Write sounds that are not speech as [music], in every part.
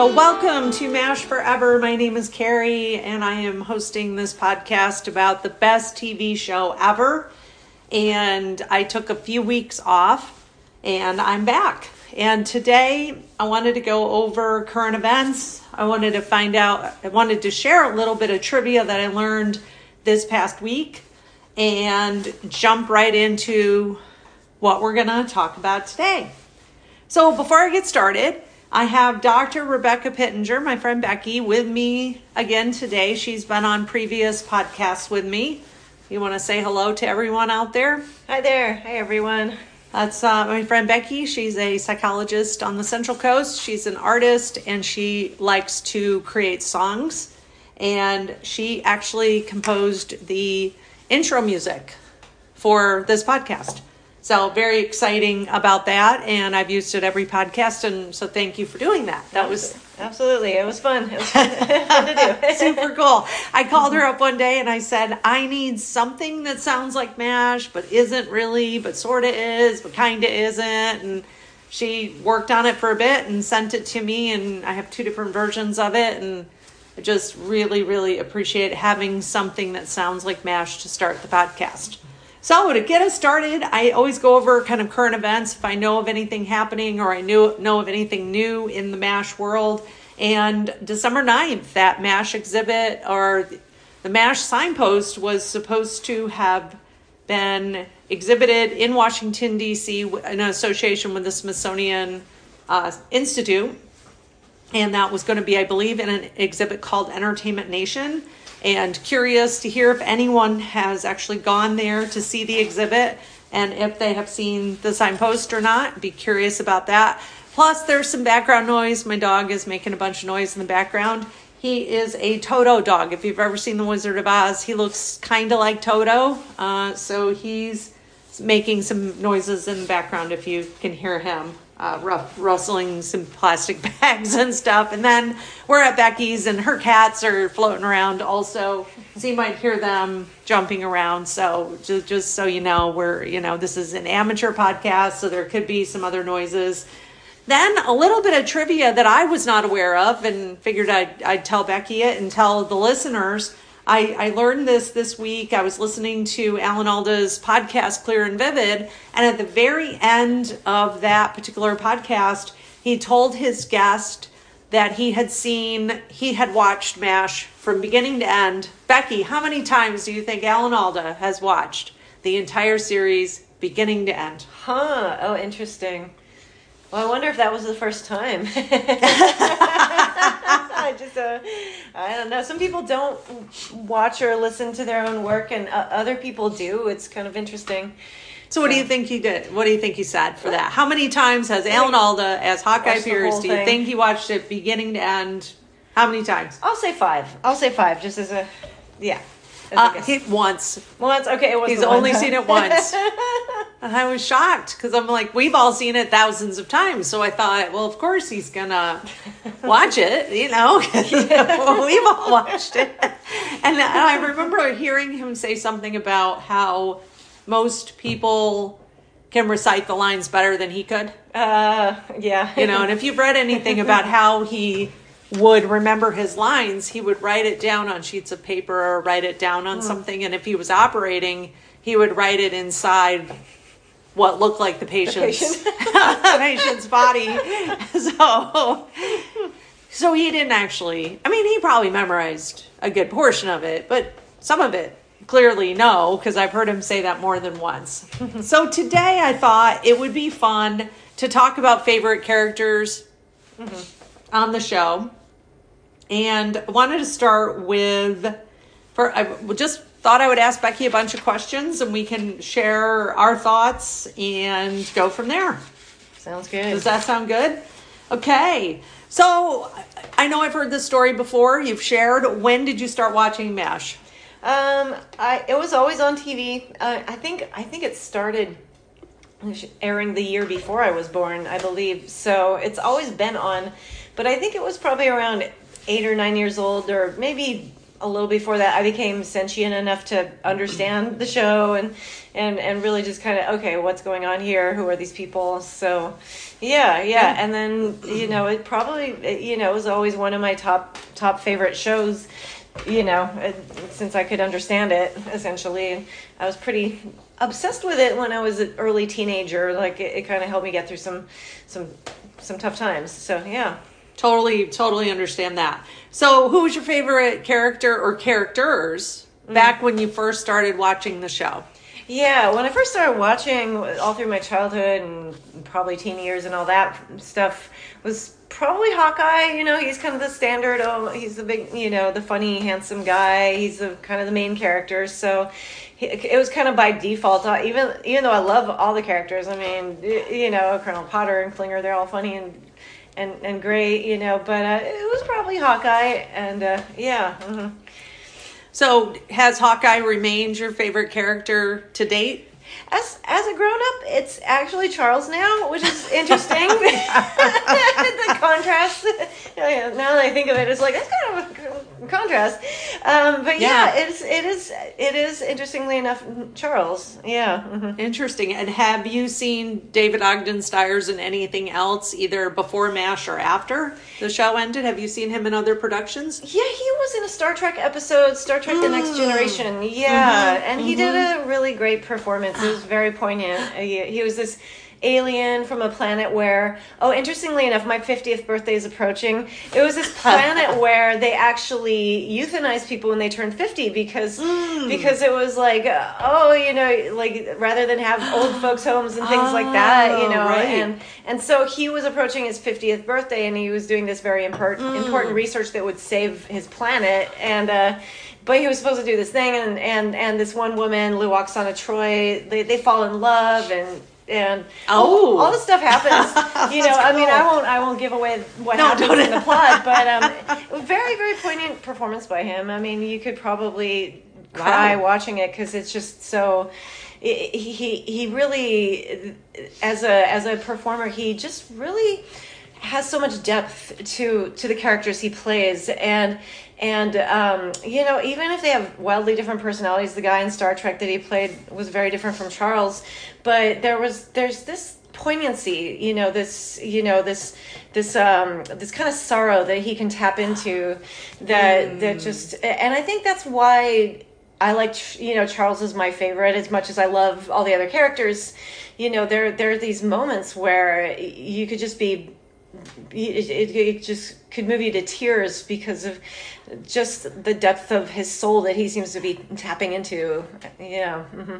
So, welcome to MASH Forever. My name is Carrie, and I am hosting this podcast about the best TV show ever. And I took a few weeks off, and I'm back. And today, I wanted to go over current events. I wanted to find out, I wanted to share a little bit of trivia that I learned this past week and jump right into what we're going to talk about today. So, before I get started, I have Dr. Rebecca Pittenger, my friend Becky, with me again today. She's been on previous podcasts with me. You want to say hello to everyone out there? Hi there. Hi, everyone. That's uh, my friend Becky. She's a psychologist on the Central Coast. She's an artist and she likes to create songs. And she actually composed the intro music for this podcast. So very exciting about that, and I've used it every podcast, and so thank you for doing that. That was absolutely it was fun. It was fun, [laughs] fun to do. [laughs] [laughs] super cool. I called her up one day and I said, I need something that sounds like Mash, but isn't really, but sort of is, but kind of isn't, and she worked on it for a bit and sent it to me, and I have two different versions of it, and I just really, really appreciate having something that sounds like MASH to start the podcast. So to get us started, I always go over kind of current events if I know of anything happening or I knew know of anything new in the MASH world. And December 9th, that MASH exhibit or the MASH signpost was supposed to have been exhibited in Washington, D.C., in association with the Smithsonian uh, Institute. And that was going to be, I believe, in an exhibit called Entertainment Nation and curious to hear if anyone has actually gone there to see the exhibit and if they have seen the signpost or not. Be curious about that. Plus, there's some background noise. My dog is making a bunch of noise in the background. He is a Toto dog. If you've ever seen The Wizard of Oz, he looks kind of like Toto. Uh, so he's making some noises in the background if you can hear him uh, rough, rustling some plastic [laughs] bags and stuff. And then we're at Becky's, and her cats are floating around also. So you might hear them jumping around. So just, just so you know, we're, you know, this is an amateur podcast, so there could be some other noises. Then a little bit of trivia that I was not aware of and figured I'd, I'd tell Becky it and tell the listeners. I, I learned this this week. I was listening to Alan Alda's podcast, Clear and Vivid, and at the very end of that particular podcast, he told his guest that he had seen, he had watched MASH from beginning to end. Becky, how many times do you think Alan Alda has watched the entire series beginning to end? Huh. Oh, interesting. Well, I wonder if that was the first time. [laughs] [laughs] I just, uh, I don't know. Some people don't watch or listen to their own work, and uh, other people do. It's kind of interesting. So, what do you think he did? What do you think he said for that? How many times has Alan Alda, as Hawkeye Pierce, do you thing. think he watched it beginning to end? How many times? I'll say five. I'll say five, just as a, yeah. Uh, he, once. Once, okay. It was He's only seen it once. [laughs] and I was shocked because I'm like, we've all seen it thousands of times. So I thought, well, of course he's to watch it, you know, [laughs] we've all watched it. And I remember hearing him say something about how most people can recite the lines better than he could. Uh, yeah. You know, and if you've read anything about how he would remember his lines, he would write it down on sheets of paper or write it down on mm. something. And if he was operating, he would write it inside what looked like the patient's, the patient. [laughs] patient's body. [laughs] So, so he didn't actually, I mean, he probably memorized a good portion of it, but some of it clearly no, because I've heard him say that more than once. [laughs] so today I thought it would be fun to talk about favorite characters mm-hmm. on the show and I wanted to start with for I just thought I would ask Becky a bunch of questions and we can share our thoughts and go from there. Sounds good. Does that sound good? Okay. So I know I've heard this story before. You've shared. When did you start watching MASH? Um, I it was always on TV. Uh, I think I think it started airing the year before I was born, I believe. So it's always been on, but I think it was probably around eight or nine years old, or maybe a little before that, I became sentient enough to understand the show and and and really just kind of okay, what's going on here? Who are these people? So, yeah, yeah. And then you know, it probably it, you know it was always one of my top top favorite shows. You know, it, since I could understand it, essentially, I was pretty obsessed with it when I was an early teenager. Like it, it kind of helped me get through some some some tough times. So yeah. Totally, totally understand that. So, who was your favorite character or characters back when you first started watching the show? Yeah, when I first started watching all through my childhood and probably teen years and all that stuff was probably Hawkeye. You know, he's kind of the standard. Oh, he's the big, you know, the funny, handsome guy. He's the kind of the main character. So he, it was kind of by default. Uh, even even though I love all the characters, I mean, you know, Colonel Potter and Klinger, they're all funny and and and great. You know, but uh, it was probably Hawkeye. And uh, yeah. hmm So, has Hawkeye remained your favorite character to date? As as a grown up, it's actually Charles now, which is interesting. [laughs] the contrast. now that I think of it, it's like that's kind of a contrast. Um, but yeah. Yeah. it's it is it is interestingly enough Charles. Yeah. mhm. Interesting. And have you seen David Ogden Stiers in anything else, either before MASH or after the show ended? Have you seen him in other productions? Yeah, he was in a Star Trek episode, Star Trek: The Next Generation. Yeah, and he did a really great performance. It was very poignant. He, was this alien from a planet where, oh, interestingly enough, my 50th birthday is approaching. It was this [laughs] planet where they actually euthanized people when they turned 50 because because it was like, oh, you know, like rather than have old [gasps] folks homes and things like that, you know, Oh, right. and and so he was approaching his 50th birthday and he was doing this very important Mm. important research that would save his planet and uh but he was supposed to do this thing and and and this one woman Lwaxana Troi they, they fall in love and and Oh. all, all this stuff happens [laughs] you know i mean i won't i won't give away what No, happens in the [laughs] plot but um very very poignant performance by him i mean you could probably cry Wow. watching it because it's just so he he he really as a as a performer he just really has so much depth to to the characters he plays and and um, you know even if they have wildly different personalities the guy in star trek that he played was very different from charles but there was there's this poignancy you know this you know this this um this kind of sorrow that he can tap into that that just and i think that's why I like you know Charles is my favorite as much as I love all the other characters. You know there there are these moments where you could just be it, it, it just could move you to tears because of just the depth of his soul that he seems to be tapping into. Yeah. hmm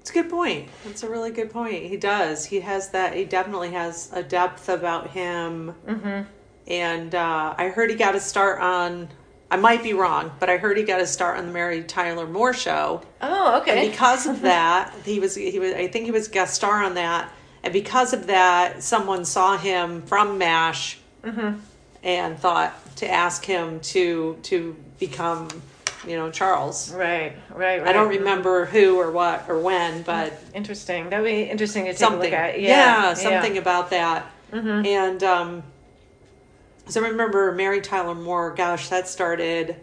It's a good point. That's a really good point. He does. He has that. He definitely has a depth about him. Mm-hmm. And uh, I heard he got a start on. I might be wrong, but I heard he got a start on the Mary Tyler Moore show. Oh, okay. because of that he was he was i think he was guest star on that and because of that someone saw him from mash Mm-hmm. and thought to ask him to to become you know charles right, right, right. i don't remember who or what or when but Interesting. That would be interesting to take a something look at. yeah, Yeah, Mm-hmm. something about that and um so I remember mary tyler moore gosh that started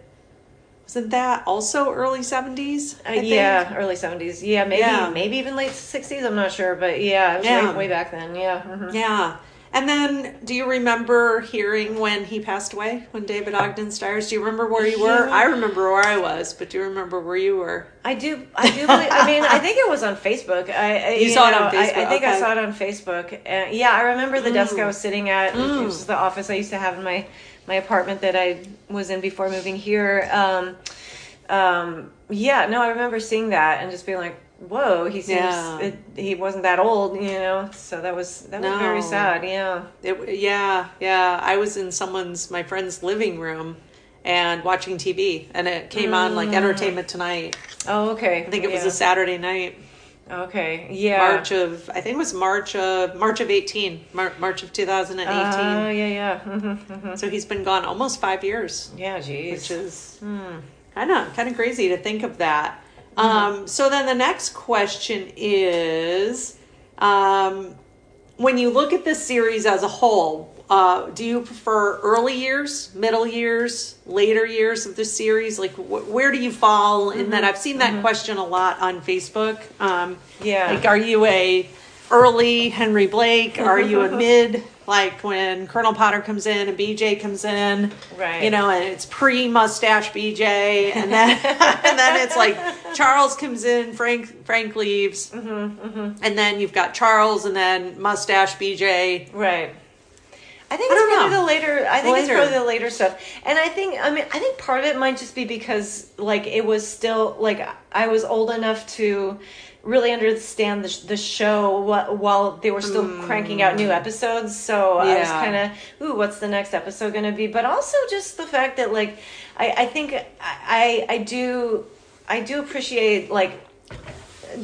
wasn't that also early 70s Uh, yeah, early seventies. Yeah, maybe Yeah. maybe even late sixties. I'm not sure, but yeah, it was Yeah. Way, way back then. Yeah. mhm. Yeah. And then, do you remember hearing when he passed away? When David Ogden Stiers? Do you remember where you were? Yeah. I remember where I was, but do you remember where you were? I do. I do believe. I mean, I think it was on Facebook. I, I You saw it on I- I, Facebook, think I saw it on Facebook. Uh, yeah, I remember the desk I was sitting at, which Mm. was the office I used to have in my my apartment that I was in before moving here. Um, um, yeah, no, I remember seeing that and just being like, "Whoa, he seems Yeah. it, he wasn't that old," you know. So that was that was very sad. Yeah. It, yeah, yeah. I was in someone's, my friend's living room and watching TV, and it came on like Entertainment Tonight. Oh, okay. I think it was a Saturday night, Okay. Yeah. March of, I think it was March of, March of 18, Mar- March of 2018. Oh, yeah, yeah. [laughs] hmm hmm so he's been gone almost five years. Yeah, geez. which is kind of kind of crazy to think of that. Mm-hmm. Um, so then the next question is, um, when you look at this series as a whole, uh, do you prefer early years, middle years, later years of the series? Like, wh- where do you fall in Mm-hmm. that? I've seen that question a lot on Facebook. Um, Yeah. Like, are you a early Henry Blake? Are you a [laughs] mid? Like when Colonel Potter comes in and BJ comes in, Right. You know, and it's pre mustache BJ, and then [laughs] and then it's like Charles comes in, Frank Frank leaves, Mm-hmm, and then you've got Charles, and then mustache BJ. Right. I think I it's probably know. the later. I think Later. it's probably the later stuff, and I think I mean I think part of it might just be because like it was still like I was old enough to really understand the, the show wh- while they were still cranking out new episodes. So I was Mm. Kind of ooh, what's the next episode going to be? But also just the fact that like I I think I, I do I do appreciate like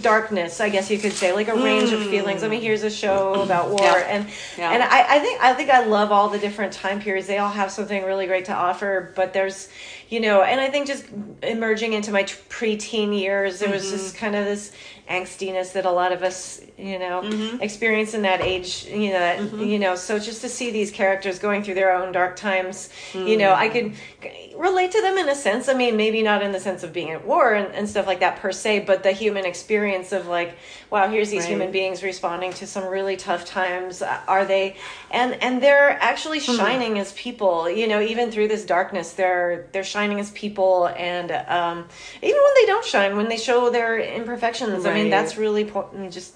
darkness i guess you could say like a range of feelings i mean here's a show about war Yeah. and Yeah. and I, I think i think i love all the different time periods they all have something really great to offer but there's you know and i think just emerging into my t- preteen years there was just mm-hmm. kind of this angstiness that a lot of us you know mm-hmm. experience in that age you know that, mm-hmm. you know so just to see these characters going through their own dark times you know i could mm. relate to them in a sense. I mean maybe not in the sense of being at war and, and stuff like that per se but the human experience of like wow here's these Right. human beings responding to some really tough times. Uh, are they and and they're actually shining as people you know even through this darkness they're they're shining as people and um even when they don't shine when they show their imperfections i mean that's really po- just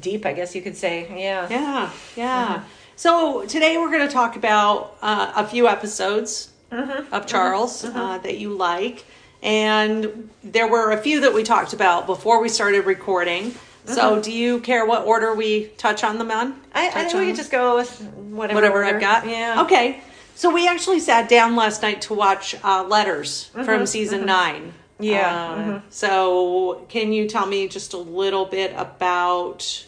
deep i guess you could say yeah Yeah, yeah. So today we're going to talk about uh, a few episodes of Charles Uh, that you like, and there were a few that we talked about before we started recording. So, do you care what order we touch on them on? I, I think on we could just go with whatever, whatever order. I've got. Yeah. Okay. So we actually sat down last night to watch uh, Letters from season 9 Mm-hmm. Yeah, Uh, mhm. So can you tell me just a little bit about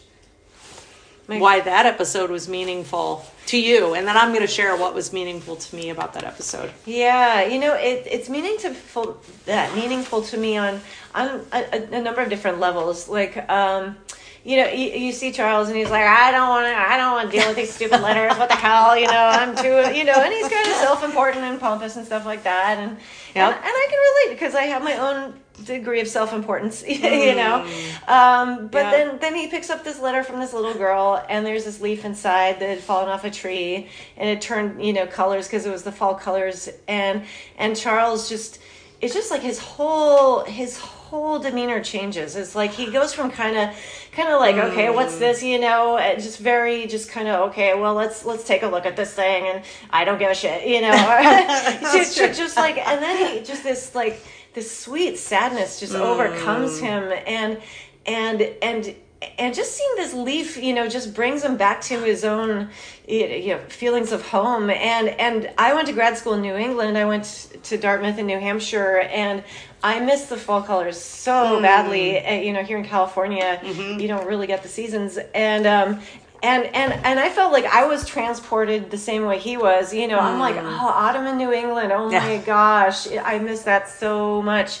why that episode was meaningful to you, and then I'm going to share what was meaningful to me about that episode. Yeah, you know, it, it's meaningful that meaningful to me on on a, a, a number of different levels. Like, um, you know, you, you see Charles and he's like, I don't want to, I don't want to deal with these stupid letters. What the hell, you know? I'm too, you know, and he's kind of self-important and pompous and stuff like that. And Yep. and, and I can relate because I have my own degree of self-importance, [laughs] you know. Um, but Yeah. then then he picks up this letter from this little girl, and there's this leaf inside that had fallen off a tree, and it turned you know colors because it was the fall colors, and and Charles just it's just like his whole his whole demeanor changes. It's like he goes from kind of kind of like okay, hmm. what's this, you know, and just very just kind of okay, well let's let's take a look at this thing, and I don't give a shit, you know, [laughs] [laughs] just, true. just like and then he just this like this sweet sadness just hmm. overcomes him and and and and just seeing this leaf you know just brings him back to his own you know feelings of home and and i went to grad school in new england i went to dartmouth in new hampshire and i miss the fall colors so badly uh, you know here in california you don't really get the seasons and um and and and I felt like I was transported the same way he was. You know, I'm like, oh, autumn in New England. Oh Yeah. my gosh, I miss that so much.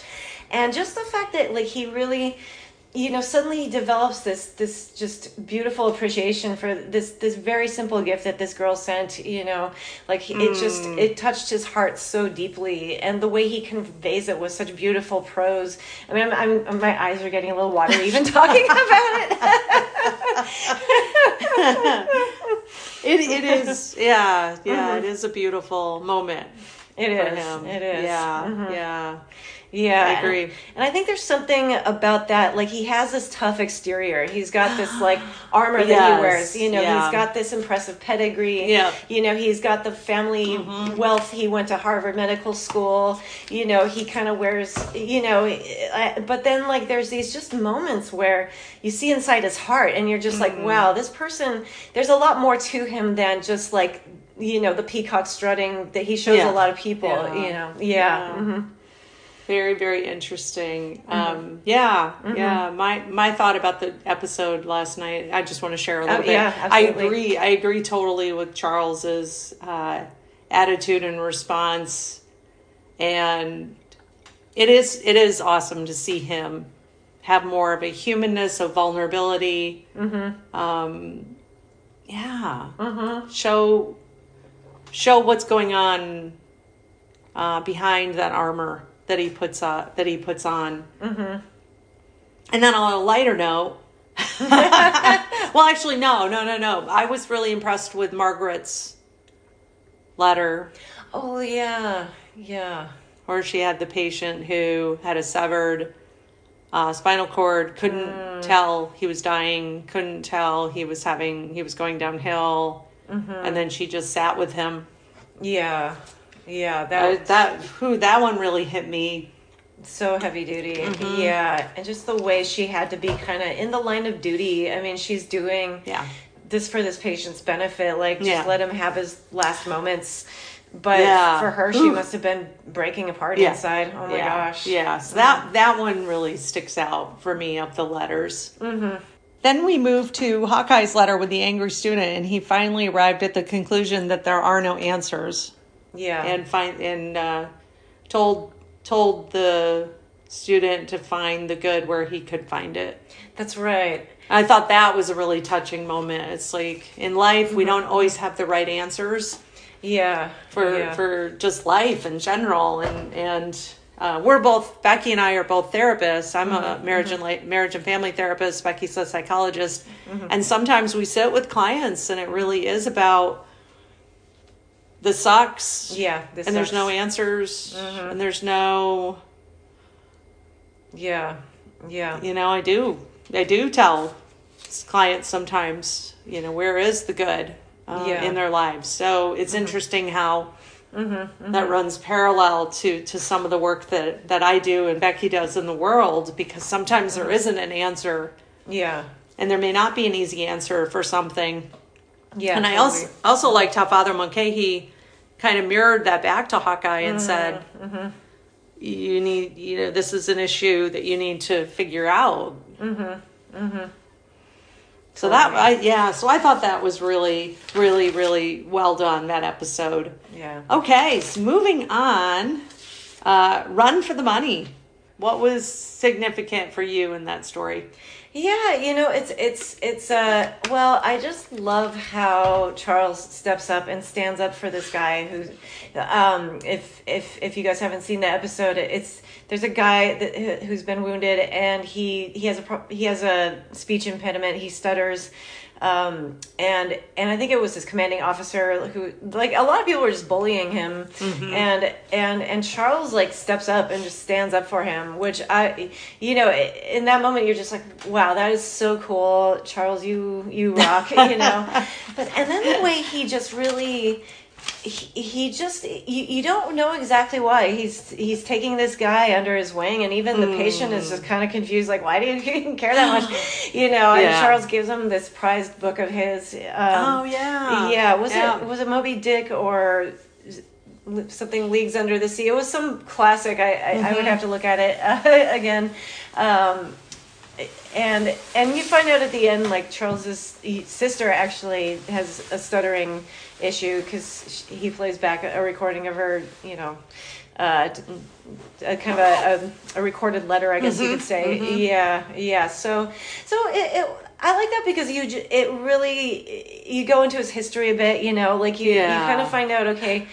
And just the fact that like he really, you know, suddenly he develops this this just beautiful appreciation for this this very simple gift that this girl sent. You know, like he- it just it touched his heart so deeply, and the way he conveys it with such beautiful prose. I mean, I'm, I'm my eyes are getting a little watery even [laughs] talking about it. [laughs] It, it is, yeah, yeah, it is a beautiful moment It is. him. It is. Yeah, Mhm. yeah. Yeah, I agree. And, I think there's something about that. Like he has this tough exterior. He's got this [gasps] like armor that he wears. You know, yeah. he's got this impressive pedigree. Yeah. You know, he's got the family wealth. He went to Harvard Medical School. You know, he kind of wears. You know, uh, but then like there's these just moments where you see inside his heart, and you're just like, wow, this person. There's a lot more to him than just like you know the peacock strutting that he shows Yeah. a lot of people. Yeah. You know, yeah. Yeah. Very, very interesting. Um, yeah, yeah. My my thought about the episode last night. I just want to share a little Oh, bit. yeah, I agree. I agree totally with Charles's uh, attitude and response, and it is it is awesome to see him have more of a humanness, of vulnerability. Um, yeah, show show what's going on uh, behind that armor that he puts uh, that he puts on. Mm-hmm. And then on a lighter note, [laughs] well, actually, no, no, no, no. I was really impressed with Margaret's letter, Oh yeah, yeah. where she had the patient who had a severed uh, spinal cord, couldn't tell he was dying, couldn't tell he was having he was going downhill, and then she just sat with him. Yeah, yeah, Uh, that that who that one really hit me. so heavy duty. Mm-hmm. Yeah, and just the way she had to be kind of in the line of duty. I mean, she's doing Yeah. this for this patient's benefit. Like, just Yeah. let him have his last moments. But Yeah. for her, she Oof. must have been breaking apart Yeah. inside. Oh my gosh. Yeah. So that that one really sticks out for me of the letters. Mm-hmm. Then we move to Hawkeye's letter with the angry student, and he finally arrived at the conclusion that there are no answers, Yeah. and find and uh, told told the student to find the good where he could find it. That's right. I thought that was a really touching moment. It's like in life we don't always have the right answers Yeah. for yeah. for just life in general and and uh, we're both Becky and I are both therapists. I'm Mm-hmm. a marriage and la- marriage and family therapist. Becky's a psychologist, Mm-hmm. and sometimes we sit with clients, and it really is about the sucks. Yeah. This and there's no sucks. Mm-hmm. answers, and there's no Yeah. Yeah. you know I do I do tell clients sometimes you know where is the good uh, Yeah. in their lives. So it's interesting how. that runs parallel to to some of the work that that I do and Becky does in the world because sometimes there isn't an answer Yeah. and there may not be an easy answer for something. Yeah. and I totally. also also liked how Father Mulcahy kind of mirrored that back to Hawkeye and said, "You need you know this is an issue that you need to figure out." Mm-hmm. Mm-hmm. So that I yeah, so I thought that was really really really well done that episode. Yeah. Okay, so moving on. Uh, run for the money. What was significant for you in that story? Yeah, you know, it's it's it's uh well, I just love how Charles steps up and stands up for this guy who um if if if you guys haven't seen the episode, it's there's a guy that who's been wounded and he he has a he has a speech impediment, he stutters um and and i think it was his commanding officer who like a lot of people were just bullying him. And and and charles like steps up and just stands up for him which i you know in that moment you're just like wow that is so cool. Charles you you rock [laughs] you know? [laughs] But and then the way he just really he, he just you, you don't know exactly why he's he's taking this guy under his wing and even the patient is just kind of confused like why do you [laughs] even care that much? [laughs] You know and charles gives him this prized book of his um, Oh, yeah. yeah was Yeah. it was it moby dick or something leagues under the sea? It was some classic i i, I would have to look at it uh, [laughs] again. Um and and you find out at the end like charles's sister actually has a stuttering issue because he plays back a recording of her you know uh, a kind of a, a, a recorded letter, I guess you could say. Yeah, yeah. So, so it, it, I like that because you, it really, you go into his history a bit. You know, like you, Yeah. you kind of find out, okay,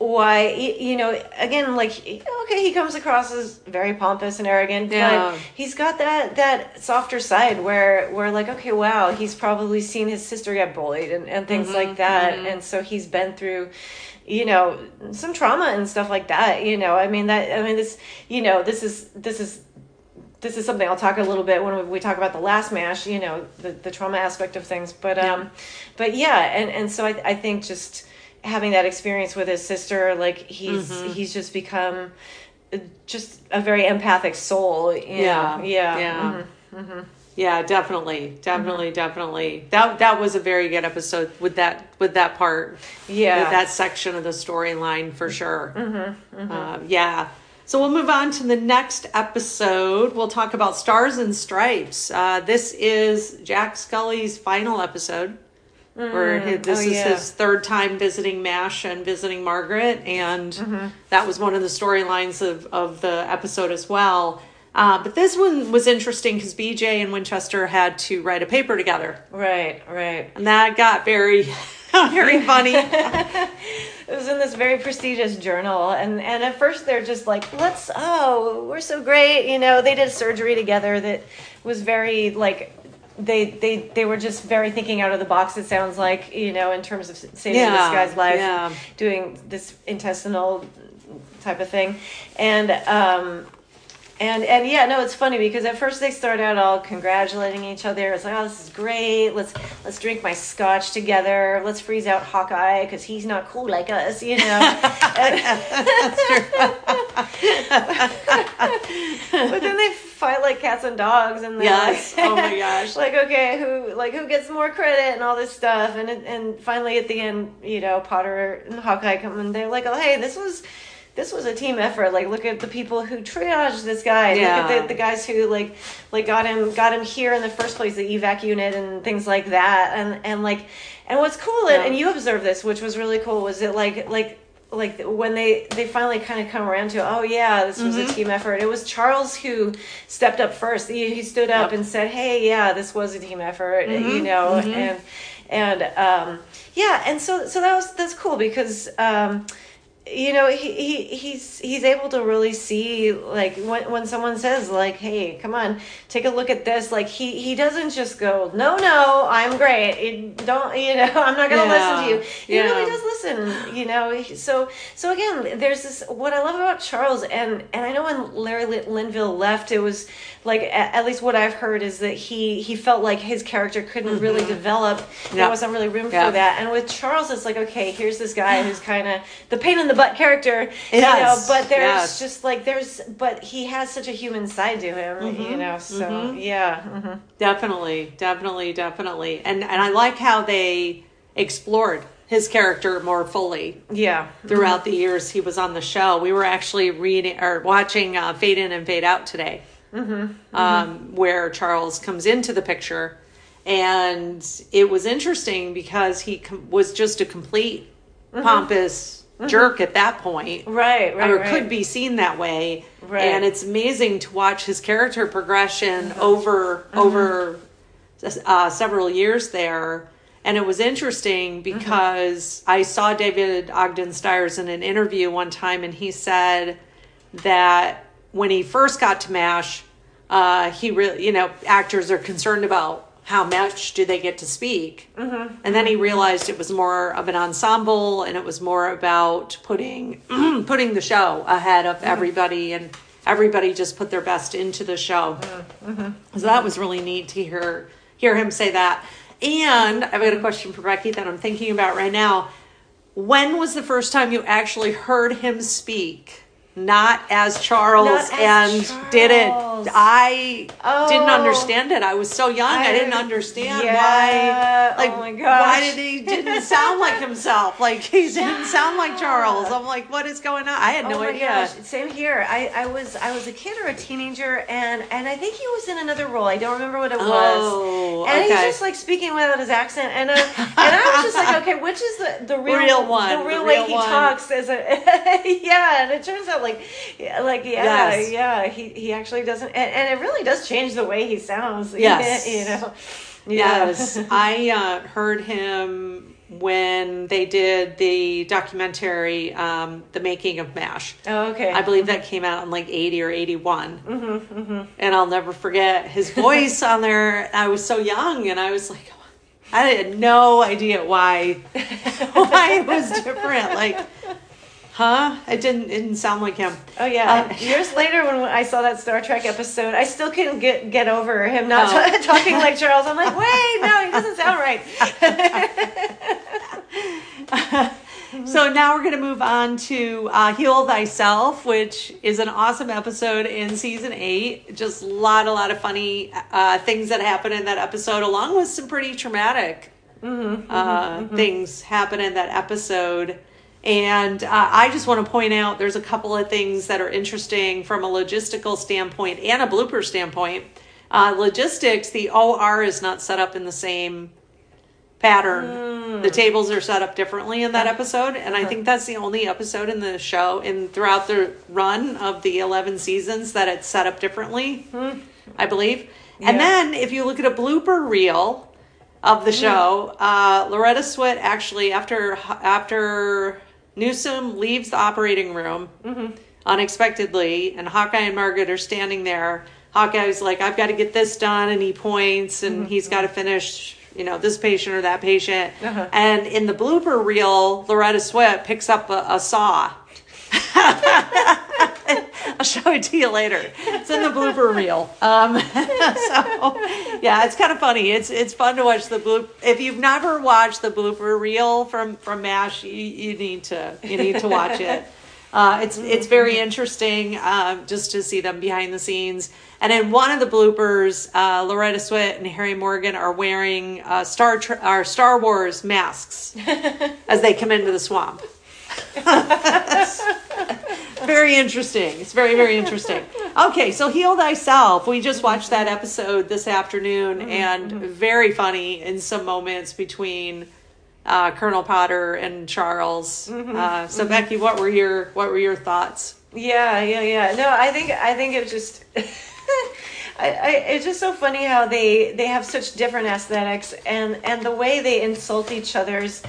why, you know, again, like okay, he comes across as very pompous and arrogant, Yeah. but he's got that that softer side where where like okay, wow, he's probably seen his sister get bullied and and things like that, and so he's been through you know some trauma and stuff like that you know. I mean that i mean this you know this is this is this is something i'll talk a little bit when we talk about the last mash you know the, the trauma aspect of things. But um but yeah and and so i, I think just having that experience with his sister like he's he's just become just a very empathic soul Yeah. know? yeah Yeah. Mhm. Yeah, definitely, definitely, definitely. That that was a very good episode with that with that part. Yeah. with that section of the storyline for sure. Mm-hmm, Uh, yeah. So we'll move on to the next episode. We'll talk about Stars and Stripes. Uh, this is Jack Scully's final episode. Where he- this Oh, is yeah. his third time visiting Mash and visiting Margaret, and Mm-hmm. that was one of the storylines of, of the episode as well. Uh, but this one was interesting because BJ and Winchester had to write a paper together, right right and that got very [laughs] Very funny. [laughs] it was in this very prestigious journal and and at first they're just like let's oh we're so great you know they did surgery together that was very like they they they were just very thinking out of the box it sounds like you know in terms of saving Yeah, this guy's life yeah. doing this intestinal type of thing and um and and yeah, no, it's funny because at first they start out all congratulating each other. It's like, oh, this is great. Let's let's drink my scotch together. Let's freeze out Hawkeye because he's not cool like us, you know. [laughs] [laughs] but then they fight like cats and dogs, and they're Yes. like, Oh my gosh. [laughs] like okay, who like who gets more credit and all this stuff, and and finally at the end, you know, Potter and Hawkeye come and they're like, oh hey, this was. This was a team effort. Like, look at the people who triaged this guy. Look Yeah. at the, the guys who like, like got him, got him here in the first place, the evac unit and things like that. And and like, and what's cool, and, Yeah. and you observed this, which was really cool, was it like like like when they they finally kind of come around to oh yeah this was Mm-hmm. a team effort it was charles who stepped up first he, he stood up Yep. and said hey yeah this was a team effort Mm-hmm. you know and and um yeah and so so that was that's cool because um you know he, he he's he's able to really see like when when someone says like hey come on take a look at this like he he doesn't just go no no i'm great it, don't you know [laughs] i'm not gonna Yeah. listen to you he Yeah. really does listen you know so so again there's this what i love about charles and and i know when larry linville left it was like at, least what i've heard is that he he felt like his character couldn't really develop Yeah. there wasn't really room Yeah. for that and with charles it's like okay here's this guy who's [sighs] kind of the pain in the butt character you know but there's Yes. just like there's but he has such a human side to him Mm-hmm. you know so yeah mhm. Definitely, definitely, definitely. And and I like how they explored his character more fully yeah throughout the years he was on the show. We were actually reading or watching uh, Fade In and Fade Out today, Mm-hmm. Um, mm-hmm. where Charles comes into the picture, and it was interesting because he com- was just a complete mm-hmm. pompous jerk at that point. right right or right. could be seen that way. Right. And it's amazing to watch his character progression over over uh, several years there. And it was interesting because I saw David Ogden Stiers in an interview one time, and he said that when he first got to MASH, uh, he really, you know, actors are concerned about how much do they get to speak. Mm-hmm. And then he realized it was more of an ensemble, and it was more about putting [clears throat] putting the show ahead of everybody, and everybody just put their best into the show. So that was really neat to hear hear him say that. And I've got a question for Becky that I'm thinking about right now. When was the first time you actually heard him speak? Not as Charles Not as and did it. Charles. I didn't Oh. understand it. I was so young. I, I- didn't understand Yeah. why. Like, Oh my why did he didn't sound like himself? Like he didn't sound like Charles. I'm like, what is going on? I had no oh my idea. gosh, same here. I, I was I was a kid or a teenager, and and I think he was in another role. I don't remember what it was. Oh, and he's just like speaking without his accent, and uh, and I was just like, okay, which is the the real, Real one, the real the way real he one. talks as a [laughs] yeah, and it turns out like yeah, like yeah Yes. yeah he he actually doesn't, and, and it really does change the way he sounds. [laughs] Yes. you know. Yeah. Yes, [laughs] I uh, heard him when they did the documentary, um, "The Making of Mash." Oh, okay. I believe that came out in like eighty or 81 mm-hmm, and I'll never forget his voice on there. I was so young, and I was like, I had no idea why [laughs] why it was different. Like, huh? It didn't it didn't sound like him. Oh yeah. Uh, [laughs] Years later, when I saw that Star Trek episode, I still couldn't get get over him not Oh. [laughs] talking like [laughs] Charles. I'm like, wait, no, he doesn't sound right. So now we're going to move on to uh, Heal Thyself, which is an awesome episode in season eight. Just a lot, a lot of funny uh, things that happen in that episode, along with some pretty traumatic uh, things happen in that episode. And uh, I just want to point out there's a couple of things that are interesting from a logistical standpoint and a blooper standpoint. Uh, logistics, the OR is not set up in the same pattern. The tables are set up differently in that episode, and I think that's the only episode in the show and throughout the run of the 11 seasons that it's set up differently, I believe. And then if you look at a blooper reel, of the show. Uh, Loretta Swit actually after after Newsome leaves the operating room unexpectedly, and Hawkeye and Margaret are standing there. Hawkeye's like, "I've got to get this done," and he points, and he's got to finish. You know this patient or that patient, Uh-huh. and in the blooper reel, Loretta Swit picks up a, a saw. [laughs] I'll show it to you later. It's in the blooper reel. Um, [laughs] so yeah, it's kind of funny. It's it's fun to watch the bloop. If you've never watched the blooper reel from from Mash, you, you need to you need to watch it. Uh, it's it's very interesting um, just to see them behind the scenes. And in one of the bloopers, uh, Loretta Swit and Harry Morgan are wearing uh, Star Tr- or Star Wars masks [laughs] as they come into the swamp. [laughs] very interesting. It's very, very interesting. Okay, so Heal Thyself. We just watched that episode this afternoon and very funny in some moments between uh, Colonel Potter and Charles. Uh, so Becky, what were your what were your thoughts? Yeah, yeah, yeah. No, I think I think it just [laughs] I, I it's just so funny how they they have such different aesthetics and and the way they insult each other's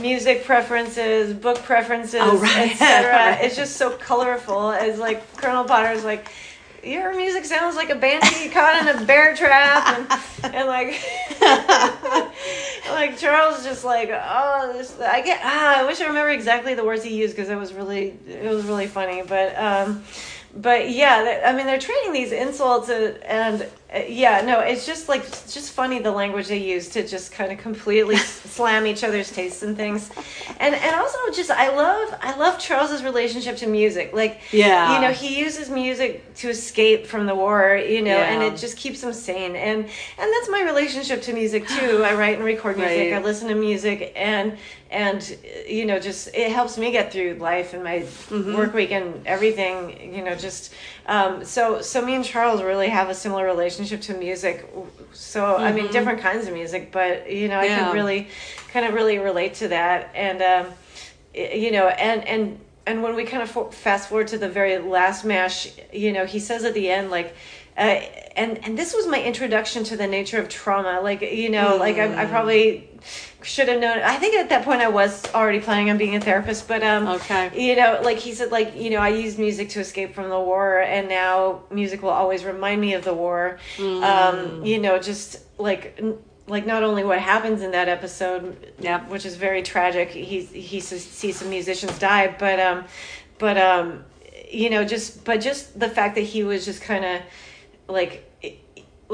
music preferences, book preferences, Oh, right. etc. [laughs] Right. It's just so colorful. As like Colonel Potter's like your music sounds like a banshee [laughs] caught in a bear trap and, [laughs] and like like Charles just like oh this I get ah I wish I remember exactly the words he used because it was really it was really funny but um but yeah I mean they're trading these insults and uh, yeah no it's just like it's just funny the language they use to just kind of completely [laughs] slam each other's tastes and things and and also just I love I love Charles's relationship to music like Yeah. you know he uses music to escape from the war you know and it just keeps him sane and and that's my relationship to music too i write and record music Right. i listen to music and and uh, you know just it helps me get through life and my Mm-hmm. work week and everything you know just um, so so me and charles really have a similar relationship to music so i mean different kinds of music but you know i Mm-hmm. Yeah. can really kind of really relate to that and um, you know and and and when we kind of fast forward to the very last mash you know he says at the end like uh, and and this was my introduction to the nature of trauma like you know like I, I probably should have known i think at that point i was already planning on being a therapist but um Okay. you know like he said like you know i used music to escape from the war and now music will always remind me of the war um you know just like like not only what happens in that episode Yep. which is very tragic he he sees some musicians die but um but um you know just but just the fact that he was just kind of like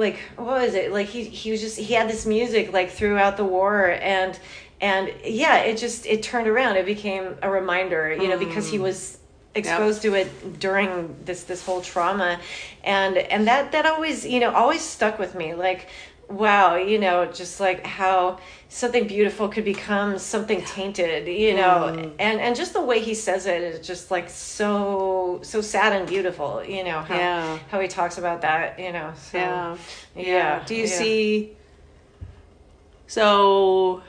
like what was it? Like he he was just he had this music like throughout the war and and yeah it just it turned around. It became a reminder you know because he mm. was exposed to it during this this whole trauma. And and that that always you know always stuck with me. Like wow you know just like how something beautiful could become something tainted you know mm. and and just the way he says it is just like so so sad and beautiful you know how Yeah. how he talks about that you know so, Yeah. yeah Do you yeah. see? So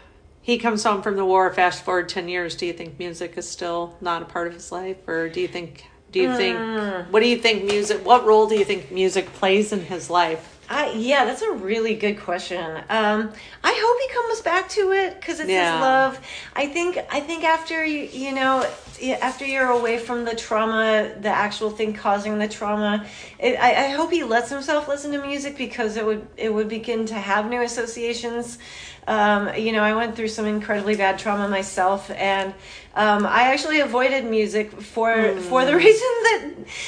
he comes home from the war. Fast forward ten years. Do you think music is still not a part of his life, or do you think? Do you think? Mm. What do you think music? What role do you think music plays in his life? I, yeah, that's a really good question. Um, I hope he comes back to it because it's Yeah. his love. I think I think after you you know after you're away from the trauma, the actual thing causing the trauma, it, I, I hope he lets himself listen to music because it would it would begin to have new associations. Um, you know, I went through some incredibly bad trauma myself, and um, I actually avoided music for for the reason that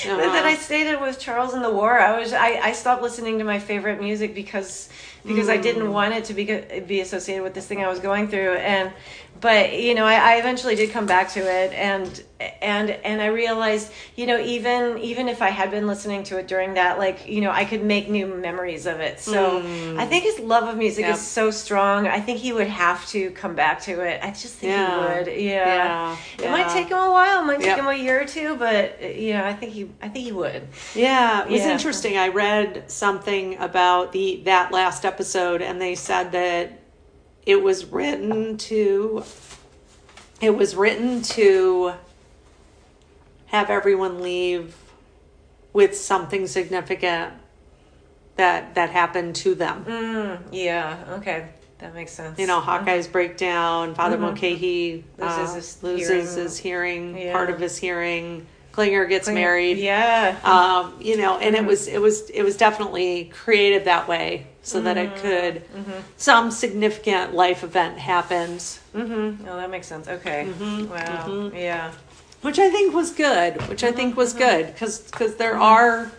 Uh-huh. that I stated with Charles in the War. I was I, I stopped listening to my favorite music because because I didn't want it to be be associated with this thing I was going through and but you know I, I eventually did come back to it and and and I realized you know even even if I had been listening to it during that like you know I could make new memories of it. So mm. I think his love of music Yep. is so strong. I think he would have to come back to it. I just think Yeah. he would. Yeah, Yeah, it might take him a while. It might take Yep. him a year or two but you know I think he I think he would. Yeah, it was Yeah. interesting. I read something about the that last episode, and they said that it was written to it was written to have everyone leave with something significant that that happened to them. Mm, yeah. Okay. That makes sense. You know, Hawkeye's breakdown. Father Mulcahy Mm-hmm. Loses uh, his loses hearing. his hearing, Yeah. part of his hearing. Klinger gets married. Yeah. Um, you know, and Mm-hmm. it was it was it was definitely created that way so that Mm-hmm. it could some significant life event happens, mm-hmm. Oh, that makes sense. Okay. Mm-hmm. Wow. Yeah. which I think was good. Which I think Mm-hmm. was good because there are,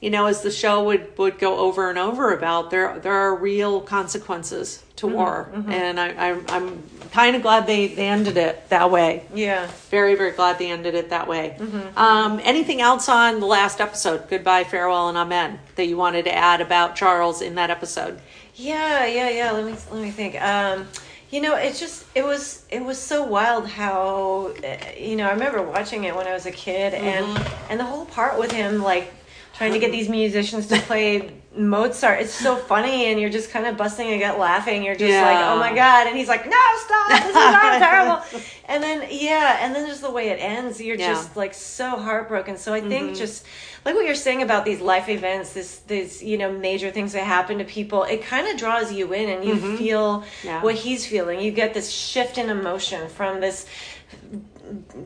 you know, as the show would would go over and over about there there are real consequences to Mm-hmm. war, and I, I I'm kind of glad they they ended it that way. Yeah. Very very glad they ended it that way. Mm-hmm. Um, anything else on the last episode? Goodbye, farewell, and amen. That you wanted to add about Charles in that episode? Yeah, yeah, yeah. Let me let me think. Um, you know, it's just it was it was so wild how uh, you know I remember watching it when I was a kid and and the whole part with him like trying to get these musicians to play Mozart. It's so funny and you're just kind of busting a gut laughing. You're just like, oh my god, and he's like, no, stop, this is not [laughs] terrible. And then yeah, and then just the way it ends, you're Yeah. just like so heartbroken. So I think mm-hmm. just like what you're saying about these life events, this these you know major things that happen to people, it kind of draws you in, and you mm-hmm. feel Yeah. what he's feeling. You get this shift in emotion from this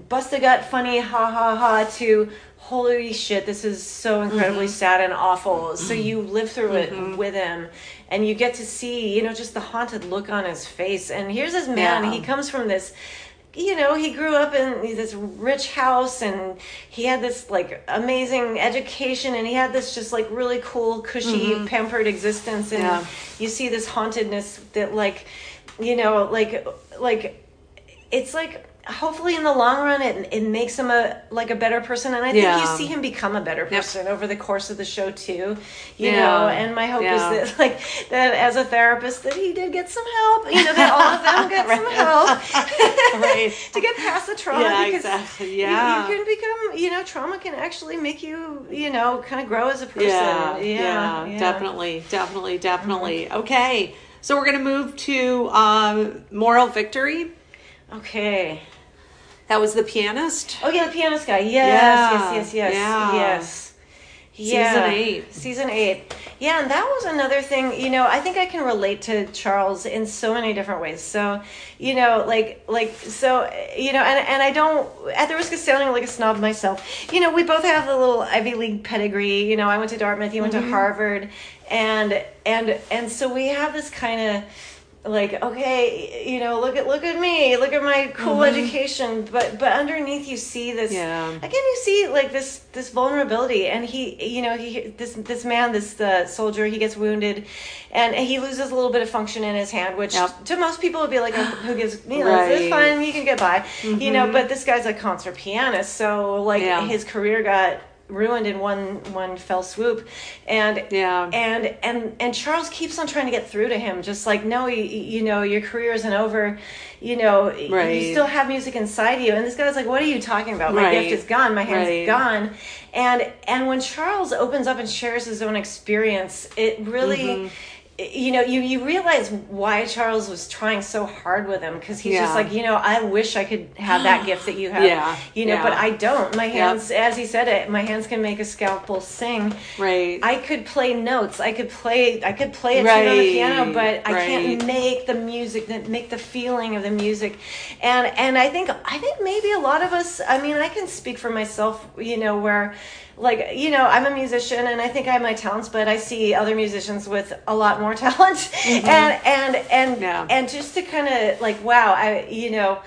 bust a gut, funny, ha ha ha, to holy shit, this is so incredibly Mm-hmm. sad and awful. So you live through it with him, and you get to see, you know, just the haunted look on his face. And here's this man, Yeah. he comes from this you know, he grew up in this rich house and he had this like amazing education and he had this just like really cool, cushy, pampered existence. And Mm-hmm. Yeah. you see this hauntedness that like, you know, like, like, it's like, hopefully in the long run it, it makes him a like a better person and i think Yeah. you see him become a better person over the course of the show too you Yeah. know and my hope Yeah. is that like that as a therapist that he did get some help you know that all of them [laughs] get some help [laughs] Right. [laughs] to get past the trauma Yeah, because exactly. you- Yeah. you, can become you know trauma can actually make you you know kind of grow as a person Yeah, definitely, definitely, definitely. Okay, so we're gonna move to um, moral victory. okay That was the pianist. oh yeah the pianist guy yes Yeah, yes yes yes yeah. yes Season eight. Season eight. Yeah, and that was another thing, you know, I think I can relate to Charles in so many different ways. So, you know, like like so you know, and and I don't at the risk of sounding like a snob myself, you know, we both have a little Ivy League pedigree. You know, I went to Dartmouth, you went to mm-hmm. Harvard, and and and so we have this kind of like okay you know look at look at me look at my cool education but but underneath you see this Yeah. again you see like this this vulnerability and he you know he this this man this uh, soldier he gets wounded and he loses a little bit of function in his hand which Yep. to most people would be like who gives you know it's Right. Mm-hmm. fine you can get by you know but this guy's a concert pianist so like Yeah. his career got ruined in one one fell swoop and Yeah. and and and Charles keeps on trying to get through to him just like no you, you know your career isn't over you know Right. you still have music inside you and this guy's like what are you talking about my Right. gift is gone my hand's Right. gone and and when Charles opens up and shares his own experience it really Mm-hmm. You know you you realize why Charles was trying so hard with him because he's just like you know I wish I could have that gift that you have [gasps] Yeah. you know Yeah. but I don't my hands as he said it my hands can make a scalpel sing Right. I could play notes. I could play. I could play a tune on the piano, but I right. can't make the music. That make the feeling of the music, and and I think I think maybe a lot of us. I mean, I can speak for myself. You know, where like you know, I'm a musician, and I think I have my talents, but I see other musicians with a lot more [laughs] talent, and and and Mm-hmm. Yeah. and just to kind of like wow, I you know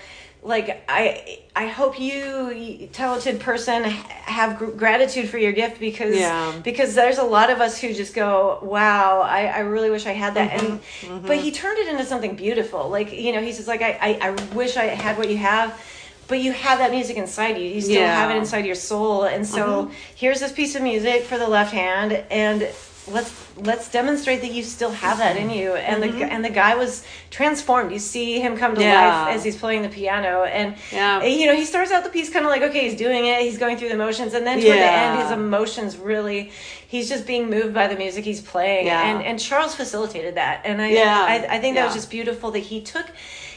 like i i hope you you talented person have gr- gratitude for your gift because Yeah. because there's a lot of us who just go wow i i really wish i had that and Mm-hmm. but he turned it into something beautiful like you know he says like i i, I wish i had what you have but you have that music inside you you still Yeah. have it inside your soul and so Mm-hmm. here's this piece of music for the left hand and let's let's demonstrate that you still have that in you and the and the guy was transformed you see him come to Mm-hmm. Yeah. life as he's playing the piano and Yeah. you know he starts out the piece kind of like okay he's doing it he's going through the motions and then toward the end his emotions really he's just being moved by the music he's playing Yeah. and and charles facilitated that and i Yeah. I, I think that was just beautiful that he took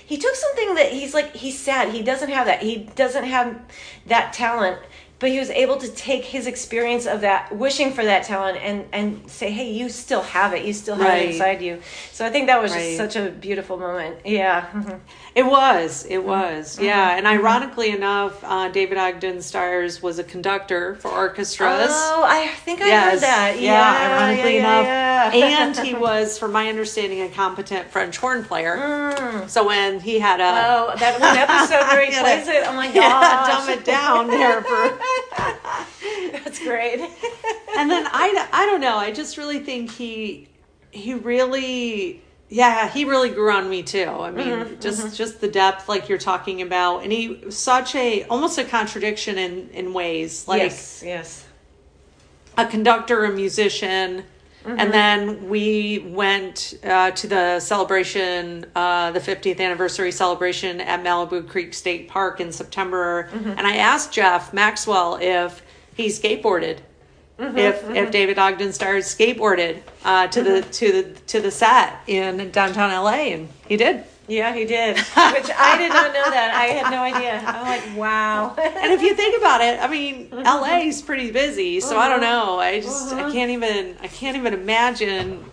he took something that he's like he's sad. He doesn't have that. He doesn't have that talent but he was able to take his experience of that wishing for that talent and and say hey you still have it. You still have Right. it inside you. So i think that was Right. just such a beautiful moment. Yeah mm-hmm. It was. It was. Mm-hmm. Yeah. And ironically enough, uh, David Ogden Stiers was a conductor for orchestras. oh i think i Yes. heard that Yeah, yeah, ironically yeah, enough. yeah, yeah. and he [laughs] was, from my understanding, a competent French horn player. Mm. So when he had a. Oh, that one episode where he [laughs] plays it. Oh my [laughs] Yeah, gosh. dumb it down there for. That's great. and then I, I don't know. I just really think he he really yeah he really grew on me too. I mean Mm-hmm, just just the depth like you're talking about, and he such a almost a contradiction in in ways like yes, yes. a conductor, a musician. Mm-hmm. And then we went uh, to the celebration, uh, the 50th anniversary celebration at Malibu Creek State Park in September. Mm-hmm. And I asked Jeff Maxwell if he skateboarded, Mm-hmm, if if David Ogden Stiers skateboarded uh, to the Mm-hmm. to the to the set in downtown LA, and he did. Yeah, he did. [laughs] Which I did not know that. I had no idea. I'm like, wow. [laughs] And if you think about it, I mean, Mm-hmm. LA is pretty busy, so I don't know. I just I can't even I can't even imagine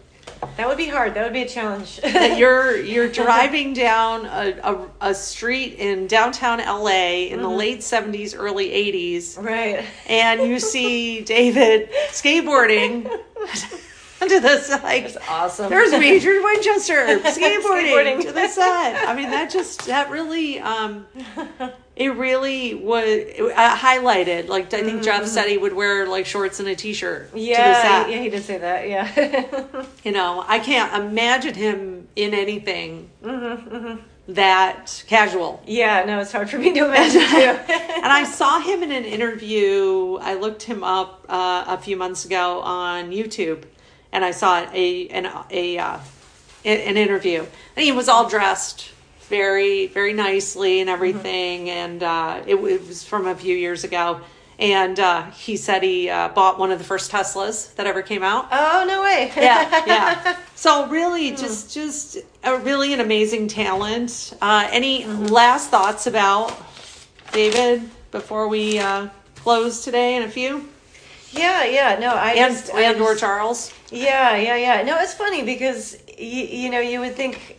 that would be hard. That would be a challenge. [laughs] you're you're [laughs] driving down a, a, a street in downtown LA in the late 70s early 80s right. and you see [laughs] David skateboarding to the side. That's awesome. there's Major Winchester skateboarding, Skateboarding. to the set. I mean that just that really um it really was uh, highlighted like I think Jeff said he would wear like shorts and a t-shirt to the yeah, yeah, he did say that. Yeah. [laughs] You know, I can't imagine him in anything Mm-hmm, that casual. yeah, no, it's hard for me to imagine too. And I saw him in an interview. I looked him up uh, a few months ago on YouTube, and I saw a an a uh, an interview, and he was all dressed very very nicely and everything, and uh, it, it was from a few years ago. And uh, he said he uh, bought one of the first Teslas that ever came out. oh no way. [laughs] yeah, yeah. [laughs] So really, just just a really an amazing talent. Uh, any last thoughts about David before we uh, close today? In a few, Yeah, yeah. No, I and just, I and or Charles. Yeah, yeah, yeah. No, it's funny because you, you know you would think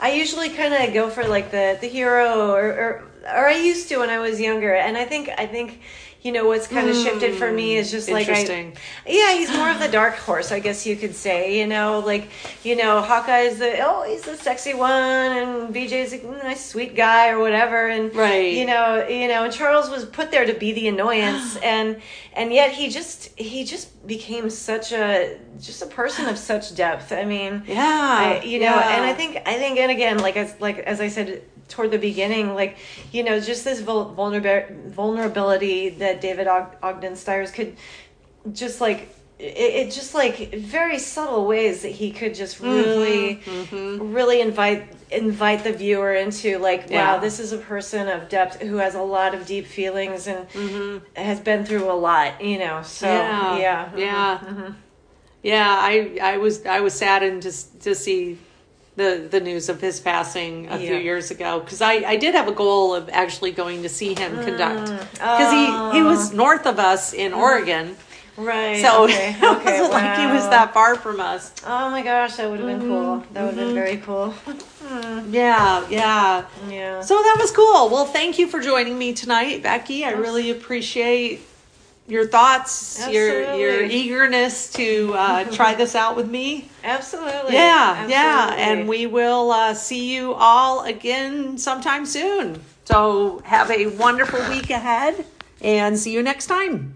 I usually kind of go for like the the hero or, or or I used to when I was younger, and I think I think you know what's kind of shifted for me is just like I, yeah, he's more of the dark horse, I guess you could say. You know, like you know, hawkeye is the oh, he's the sexy one, and BJ's a nice, sweet guy or whatever, and Right. you know, you know, and Charles was put there to be the annoyance, [gasps] and and yet he just he just became such a just a person of such depth. I mean, Yeah, I, you know, yeah. and I think I think, and again, like as like as I said toward the beginning, like you know, just this vul- vulnerab- vulnerability that David Og- Ogden Stiers could just like. It, it just like very subtle ways that he could just Mm-hmm, really, really invite invite the viewer into like, Yeah. wow, this is a person of depth who has a lot of deep feelings and has been through a lot, you know. So Mm-hmm. yeah, yeah, Mm-hmm. yeah, yeah. I I was I was saddened to to see the the news of his passing a few years ago because I I did have a goal of actually going to see him conduct Mm. because he he was oh. north of us in mm-hmm. Oregon. right. So okay, [laughs] it wasn't like he was that far from us. Oh my gosh, that would have been cool. Mm-hmm, that would have been mm-hmm. very cool. [laughs] Yeah, yeah. Yeah. So that was cool. Well, thank you for joining me tonight, Becky. I really appreciate your thoughts, your your eagerness to uh, [laughs] try this out with me. Absolutely. Yeah, yeah. And we will uh, see you all again sometime soon. So have a wonderful week ahead and see you next time.